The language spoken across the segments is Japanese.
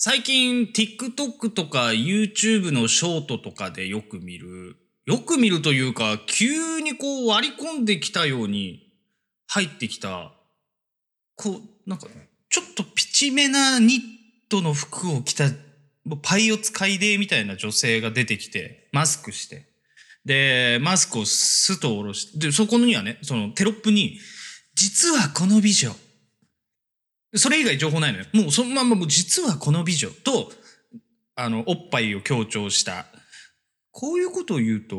最近 TikTok とか YouTube のショートとかでよく見る、よく見るというか、急にこう割り込んできたように入ってきた、こう、なんか、ちょっとピチめなニットの服を着た、パイオツ海デみたいな女性が出てきて、マスクして。で、マスクをスッと下ろして、で、そこにはね、そのテロップに、実はこの美女、それ以外情報ないのよ。もうそのまんま、もう実はこの美女と、あの、おっぱいを強調した。こういうことを言うと、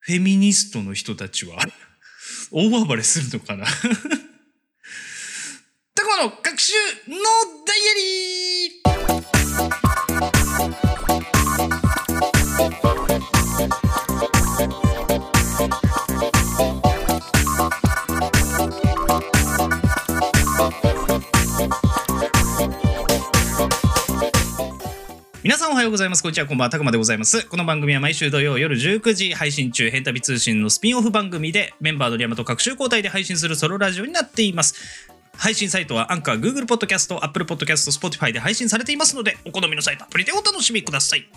フェミニストの人たちは、大暴れするのかな たくまの学習のダイアリー皆さんおはようございます。こんにちは、こんばんは、たくまでございます。この番組は毎週土曜夜19時配信中、変旅通信のスピンオフ番組で、メンバーのリアマと各週交代で配信するソロラジオになっています。配信サイトはアンカー、Google Podcast、Apple Podcast、Spotify で配信されていますので、お好みのサイトアプリでお楽しみください。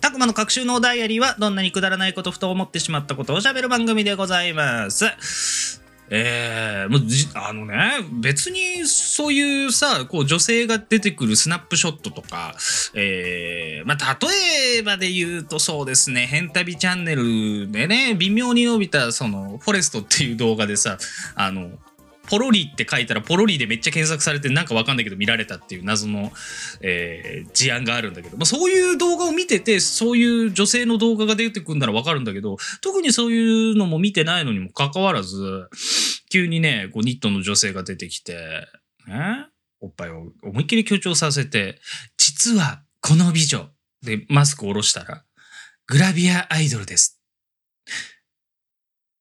たくまの各週のダイアリーは、どんなにくだらないこと、ふと思ってしまったことを喋る番組でございます。えー、もうじあのね、別にそういうさ、こう女性が出てくるスナップショットとか、えー、まあ、例えばで言うとそうですね、変旅チャンネルでね、微妙に伸びた、その、フォレストっていう動画でさ、あの、ポロリって書いたらポロリでめっちゃ検索されてなんかわかんないけど見られたっていう謎の、えー事案があるんだけど、まあ、そういう動画を見ててそういう女性の動画が出てくるならわかるんだけど特にそういうのも見てないのにもかかわらず急にねこうニットの女性が出てきて、ね、おっぱいを思いっきり強調させて実はこの美女でマスクを下ろしたらグラビアアイドルです。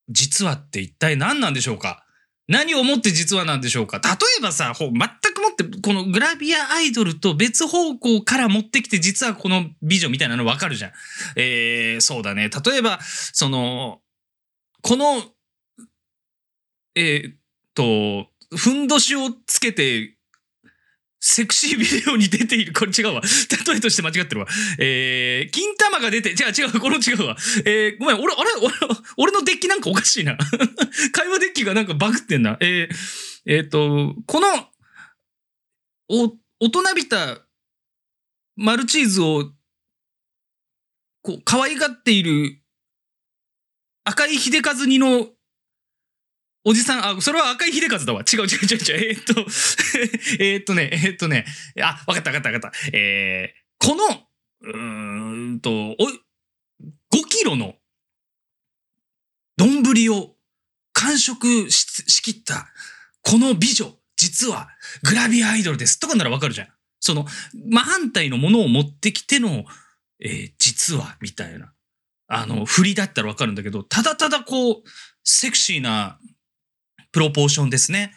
実はって一体何なんでしょうか？何をもって実はなんでしょうか例えばさ、全くもってこのグラビアアイドルと別方向から持ってきて実はこの美女みたいなのわかるじゃん。えー、そうだね。例えば、その、この、えーっと、ふんどしをつけて、セクシービデオに出ている。これ違うわ。例えとして間違ってるわ。えー、金玉が出て、違う違う、これ違うわ。えー、ごめん、俺、あれ俺、俺のデッキなんかおかしいな。会話デッキがなんかバグってんな。えー、えーっと、この、お、大人びたマルチーズを、こう、可愛がっている赤井秀和にのおじさん、あ、それは赤井秀和だわ。違う違う違う違う。えーっと、えーっとね、えーっとね、あ、わかったわかったわかった。えー、この、うーんと、お、5キロの丼を完食ししきった、この美女、実はグラビアアイドルです。とかならわかるじゃん。その、真反対のものを持ってきての、えー実は、みたいな。あの、振りだったらわかるんだけど、ただただこう、セクシーなプロポーションですね。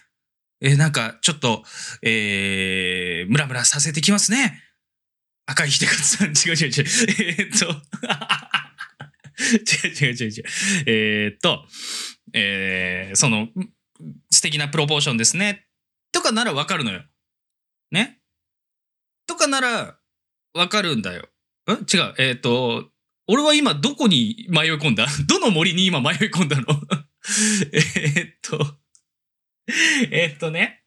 えーなんか、ちょっと、えー、ムラムラさせてきますね。赤井秀和さん、違う違う違う。えーっと、違う違う違う違う。えーっと、えーその、素敵なプロポーションですね。とかならわかるのよ。ね？とかならわかるんだよ。ん違う。えーっと、俺は今どこに迷い込んだ？どの森に今迷い込んだの？えっと、えっとね。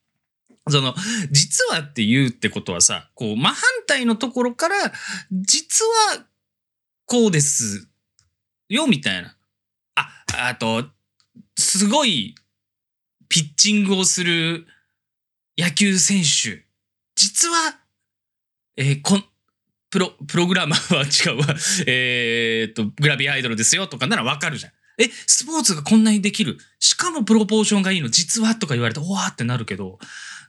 その、実はって言うってことはさ、こう、真反対のところから、実は、こうですよ、みたいな。あ、あと、すごい、ピッチングをする野球選手。実は、えーこん、プロ、プログラマーは違うわ。えーっと、グラビアアイドルですよとかならわかるじゃん。え、スポーツがこんなにできる？しかもプロポーションがいいの？実はとか言われて、わーってなるけど、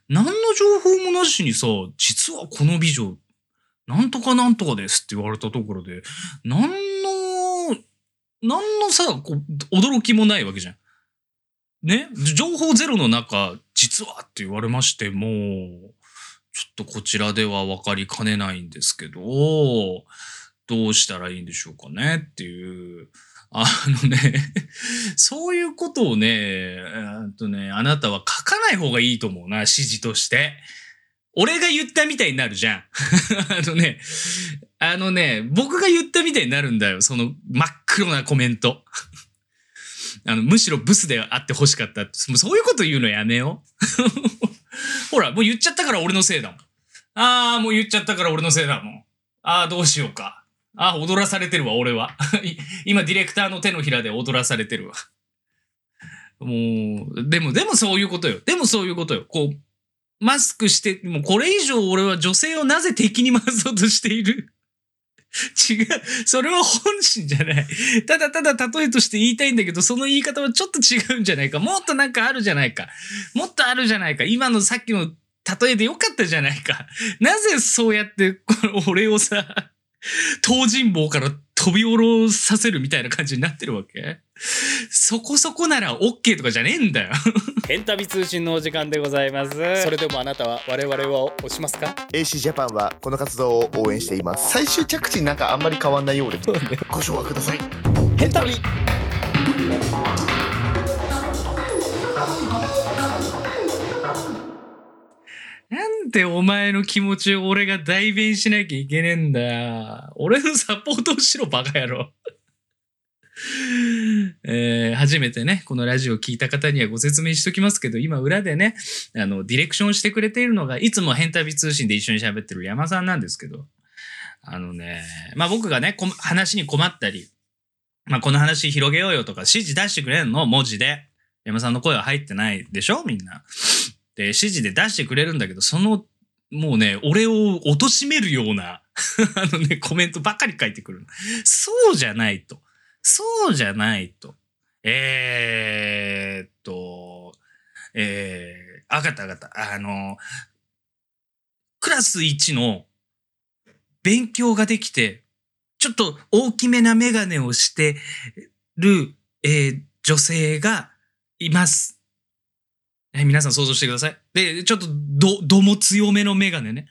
何の情報もなしにさ、実はこの美女、なんとかなんとかですって言われたところで、何の、何のさ、こう、驚きもないわけじゃん。ね？情報ゼロの中、実はって言われましても、ちょっとこちらでは分かりかねないんですけど、どうしたらいいんでしょうかねっていう。あのね、そういうことをね、えーとね、あなたは書かない方がいいと思うな、指示として。俺が言ったみたいになるじゃん。あのね、あのね、僕が言ったみたいになるんだよ。その真っ黒なコメント。あの、むしろブスであって欲しかった。そういうこと言うのやめよう。ほら、もう言っちゃったから俺のせいだもん。ああ、もう言っちゃったから俺のせいだもん。ああ、どうしようか。あ、踊らされてるわ、俺は。今、ディレクターの手のひらで踊らされてるわ。もう、でも、でもそういうことよ。でもそういうことよ。こう、マスクして、もうこれ以上俺は女性をなぜ敵に回そうとしている？違う。それは本心じゃない。ただただ例えとして言いたいんだけど、その言い方はちょっと違うんじゃないか。もっとなんかあるじゃないか。もっとあるじゃないか。今のさっきの例えでよかったじゃないか。なぜそうやって、この俺をさ、東尋坊から飛び下ろさせるみたいな感じになってるわけ？そこそこなら OK とかじゃねえんだよ。ヘンタビ通信のお時間でございます。それでもあなたは我々を押しますか？AC ジャパンはこの活動を応援しています。最終着地なんかあんまり変わんないようで。ご唱和ください。ヘンタビでお前の気持ちを俺が代弁しなきゃいけねえんだよ。俺のサポートをしろ、バカ野郎。えー、初めてね、このラジオを聞いた方にはご説明しときますけど、今裏でね、あの、ディレクションしてくれているのが、いつも変旅通信で一緒に喋ってる山さんなんですけど、あのね、まあ僕がね、話に困ったり、まあこの話広げようよとか指示出してくれんの文字で。山さんの声は入ってないでしょみんな。で、指示で出してくれるんだけど、その、もうね、俺を貶めるような あのね、コメントばっかり書いてくる。そうじゃないと。そうじゃないと。えー、っと、えー、あかったあかった。あの、クラス1の勉強ができて、ちょっと大きめなメガネをしてる、えー、女性がいます。え皆さん想像してください。で、ちょっとど、ども強めのメガネね。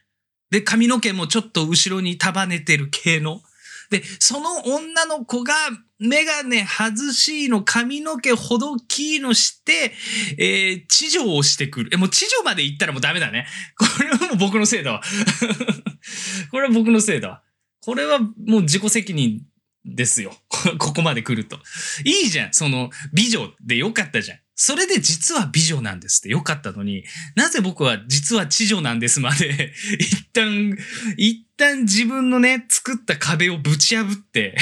で、髪の毛もちょっと後ろに束ねてる系の。で、その女の子がメガネ外しの髪の毛ほどキーのして、えー、地上をしてくる。え、もう地上まで行ったらもうダメだね。これはもう僕のせいだわ。これは僕のせいだわ。これはもう自己責任ですよ。ここまで来ると。いいじゃん。その、美女でよかったじゃん。それで実は美女なんですってよかったのに、なぜ僕は実は知女なんですまで 一旦、一旦自分のね、作った壁をぶち破って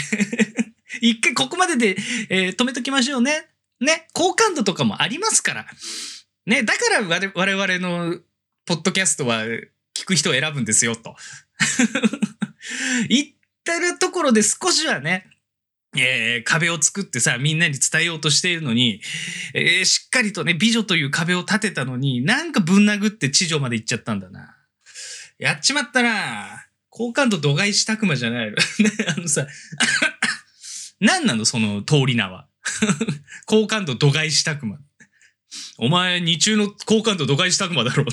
一回ここまでで、えー、止めときましょうね。ね、好感度とかもありますから。ね、だから我々のポッドキャストは聞く人を選ぶんですよ、と。言ってるところで少しはね、えー、壁を作ってさ、みんなに伝えようとしているのに、えー、しっかりとね、美女という壁を立てたのに、なんかぶん殴って地上まで行っちゃったんだな。やっちまったな好感度度外したくまじゃないの。あのさ、何なのその通り名は。好感度度外したくま。お前、二中の好感度度外したくまだろう。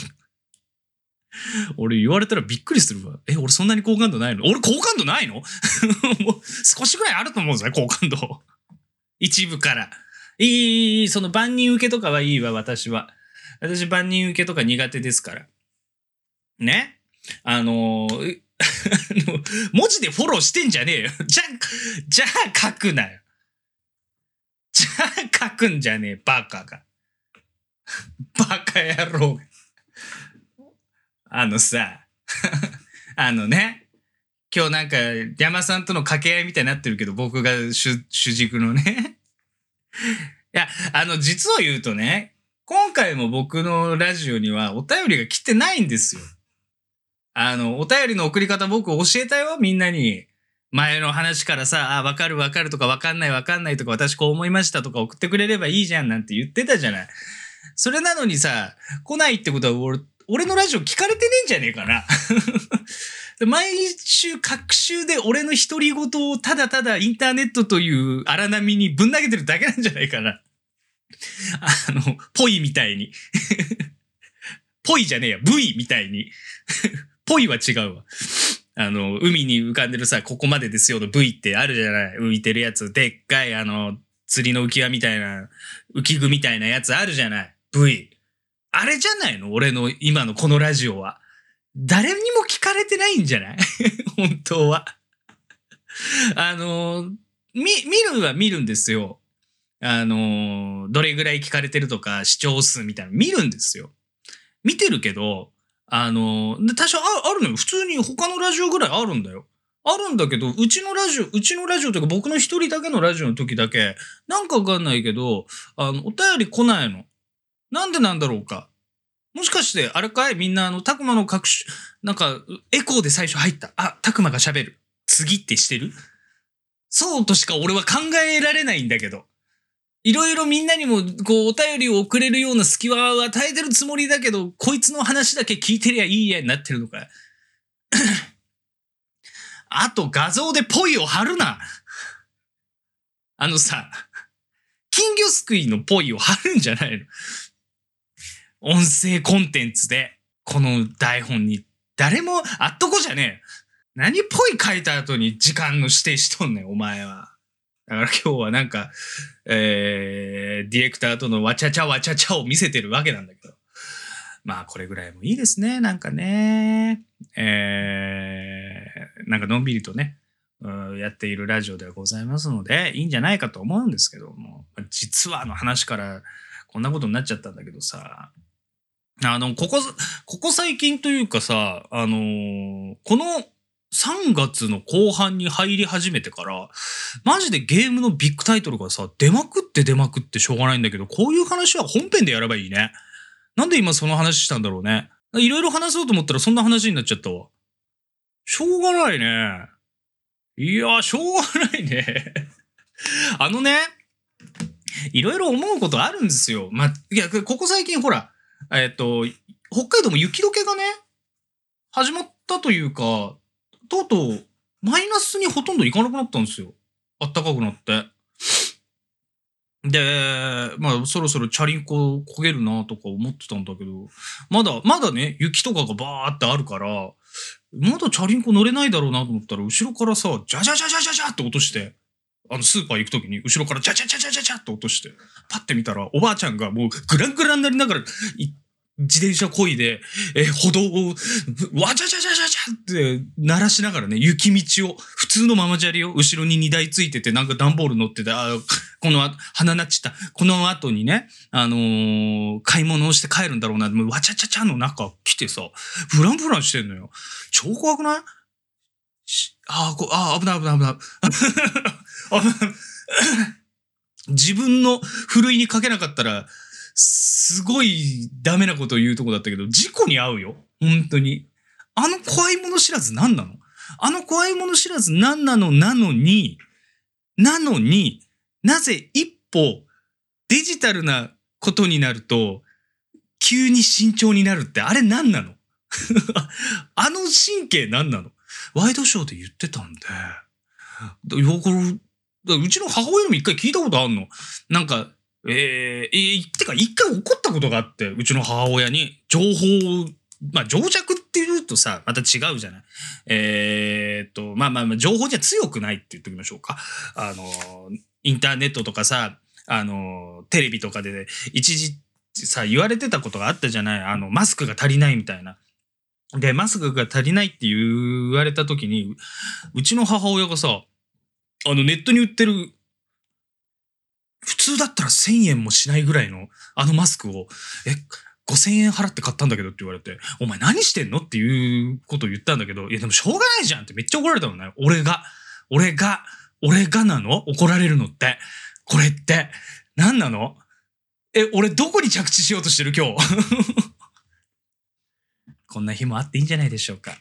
俺言われたらびっくりするわ。え、俺そんなに好感度ないの？俺好感度ないの？もう少しぐらいあると思うんすよ、好感度。一部から。いい、その万人受けとかはいいわ、私は。私万人受けとか苦手ですから。ね？あのー、文字でフォローしてんじゃねえよ。じゃ、じゃあ書くなよ。じゃあ書くんじゃねえ、バカが。バカ野郎。あのさ、あのね、今日なんか山さんとの掛け合いみたいになってるけど、僕が主主軸のね。いや、あの、実を言うとね、今回も僕のラジオにはお便りが来てないんですよ。あの、お便りの送り方僕教えたよ、みんなに。前の話からさ、あ、わかるわかるとかわかんないわかんないとか私こう思いましたとか送ってくれればいいじゃんなんて言ってたじゃない。それなのにさ、来ないってことは、俺のラジオ聞かれてねえんじゃねえかな。毎週、各週で俺の独り言をただただインターネットという荒波にぶん投げてるだけなんじゃないかな。あの、ぽいみたいに。ぽいじゃねえや、V みたいに。ぽいは違うわ。あの、海に浮かんでるさ、ここまでですよの V ってあるじゃない浮いてるやつ。でっかい、あの、釣りの浮き輪みたいな、浮き具みたいなやつあるじゃない ?V。あれじゃないの？俺の今のこのラジオは。誰にも聞かれてないんじゃない？本当は。あの、み、見るは見るんですよ。あの、どれぐらい聞かれてるとか、視聴数みたいな見るんですよ。見てるけど、あの、多少ああるのよ。普通に他のラジオぐらいあるんだよ。あるんだけど、うちのラジオ、うちのラジオというか僕の一人だけのラジオの時だけ、なんかわかんないけど、あの、お便り来ないの。なんでなんだろうか？もしかして、あれかい？みんな、あの、たくまの各種、なんか、エコーで最初入った。あ、たくまが喋る。次ってしてる？そうとしか俺は考えられないんだけど。いろいろみんなにも、こう、お便りを送れるような隙間を与えてるつもりだけど、こいつの話だけ聞いてりゃいいやになってるのか。あと、画像でポイを貼るな。あのさ、金魚すくいのポイを貼るんじゃないの？音声コンテンツで、この台本に。誰も、あっとこじゃねえ。何ポイ書いた後に時間の指定しとんねん、お前は。だから今日はなんか、えー、ディレクターとのわちゃちゃわちゃちゃを見せてるわけなんだけど。まあ、これぐらいもいいですね、なんかね。えー、なんかのんびりとね、やっているラジオではございますので、いいんじゃないかと思うんですけども、実はの話からこんなことになっちゃったんだけどさ、あの、ここ、ここ最近というかさ、あのーこの3月の後半に入り始めてから、マジでゲームのビッグタイトルがさ、出まくって出まくってしょうがないんだけど、こういう話は本編でやればいいね。なんで今その話したんだろうね。いろいろ話そうと思ったらそんな話になっちゃったわ。しょうがないね。いや、しょうがないね。あのね、いろいろ思うことあるんですよ。ま、いや、ここ最近ほら、えっと、北海道も雪解けがね、始まったというか、とうとう、マイナスにほとんどいかなくなったんですよ。あったかくなって。で、まあ、そろそろチャリンコ焦げるなとか思ってたんだけど、まだ、まだね、雪とかがバーってあるから、まだチャリンコ乗れないだろうなと思ったら、後ろからさ、ジャジャジャジャジャジャって落として、あの、スーパー行くときに、後ろからジャジャジャジャジャジャって落として、パッて見たら、おばあちゃんがもうグラングランになりながら、自転車こいで、え歩道を、わちゃちゃちゃちゃちゃって鳴らしながらね、雪道を、普通のママチャリを後ろに荷台ついてて、なんか段ボール乗ってて、あこのあ、鼻なっちった。この後にね、あのー買い物をして帰るんだろうな。もうわちゃちゃちゃの中来てさ、ブランブランしてんのよ。超怖くない？しあこあ、危ない危ない危ない。危ない。自分のふるいにかけなかったら、すごいダメなことを言うとこだったけど、事故に遭うよ。本当に。あの怖いもの知らず何なの？あの怖いもの知らず何なのなのに、なのに、なぜ一歩デジタルなことになると、急に慎重になるって、あれ何なの？あの神経何なの？ワイドショーで言ってたんで。うちの母親にも一回聞いたことあんの。なんか、えー、えーてか一回怒ったことがあって、うちの母親に情報を、まあ、情弱っていうとさ、また違うじゃない。えーっと、まあまあまあ、情報じゃ強くないって言っておきましょうか。あの、インターネットとかさ、あの、テレビとかで、ね一時さ、言われてたことがあったじゃない。あの、マスクが足りないみたいな。で、マスクが足りないって言われた時に、うちの母親がさ、あの、ネットに売ってる普通だったら1000円もしないぐらいのあのマスクを、え、5000円払って買ったんだけどって言われて、お前何してんのっていうことを言ったんだけど、いやでもしょうがないじゃんってめっちゃ怒られたのね。俺が、俺が、俺がなの？怒られるのって。これって、何なの？え、俺どこに着地しようとしてる今日？こんな日もあっていいんじゃないでしょうか。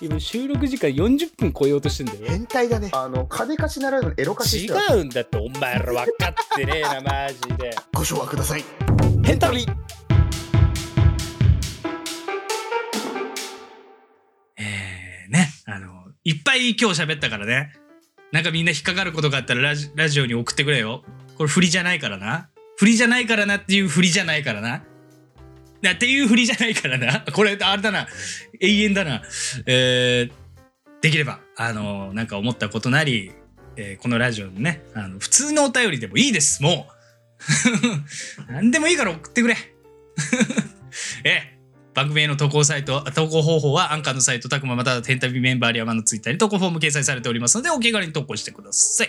今収録時間40分超えようとしてんだよ変態だね。あの、金貸しならぬエロ貸し違うんだってお前ら分かってねえなマジでご唱和ください。ヘンタリえー、ね、あの、いっぱい今日喋ったからね。なんかみんな引っかかることがあったらラジラジオに送ってくれよ。これ振りじゃないからな。振りじゃないからなっていう振りじゃないからな。なっていう振りじゃないからな。これ、あれだな。永遠だな。えー、できれば、あの、なんか思ったことなり、えーこのラジオのね、あの、普通のお便りでもいいです、もう。何でもいいから送ってくれ。え え、番組への投稿サイト、投稿方法はアンカーのサイト、たくままたは天旅メンバーリアマンのツイッターに投稿フォーム掲載されておりますので、お気軽に投稿してください。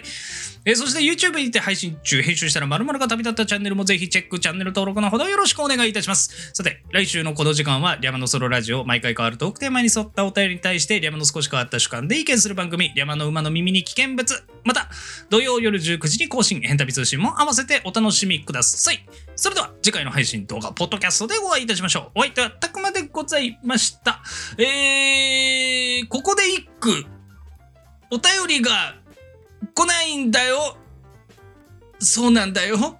えーそして YouTube にて配信中、編集したら〇〇が旅立ったチャンネルもぜひチェック、チャンネル登録のほどよろしくお願いいたします。さて、来週のこの時間は、リャマのソロラジオ、毎回変わるトークテーマに沿ったお便りに対して、リャマの少し変わった主観で意見する番組、リャマの馬の耳に危険物。また、土曜夜19時に更新、変旅通信も合わせてお楽しみください。それでは、次回の配信動画、ポッドキャストでお会いいたしましょう。お相手はたくまでございました。えー、ここで一句、お便りが来ないんだよ。そうなんだよ。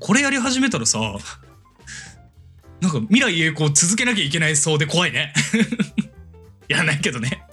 これやり始めたらさ、なんか未来栄光続けなきゃいけないそうで怖いね。やらないけどね。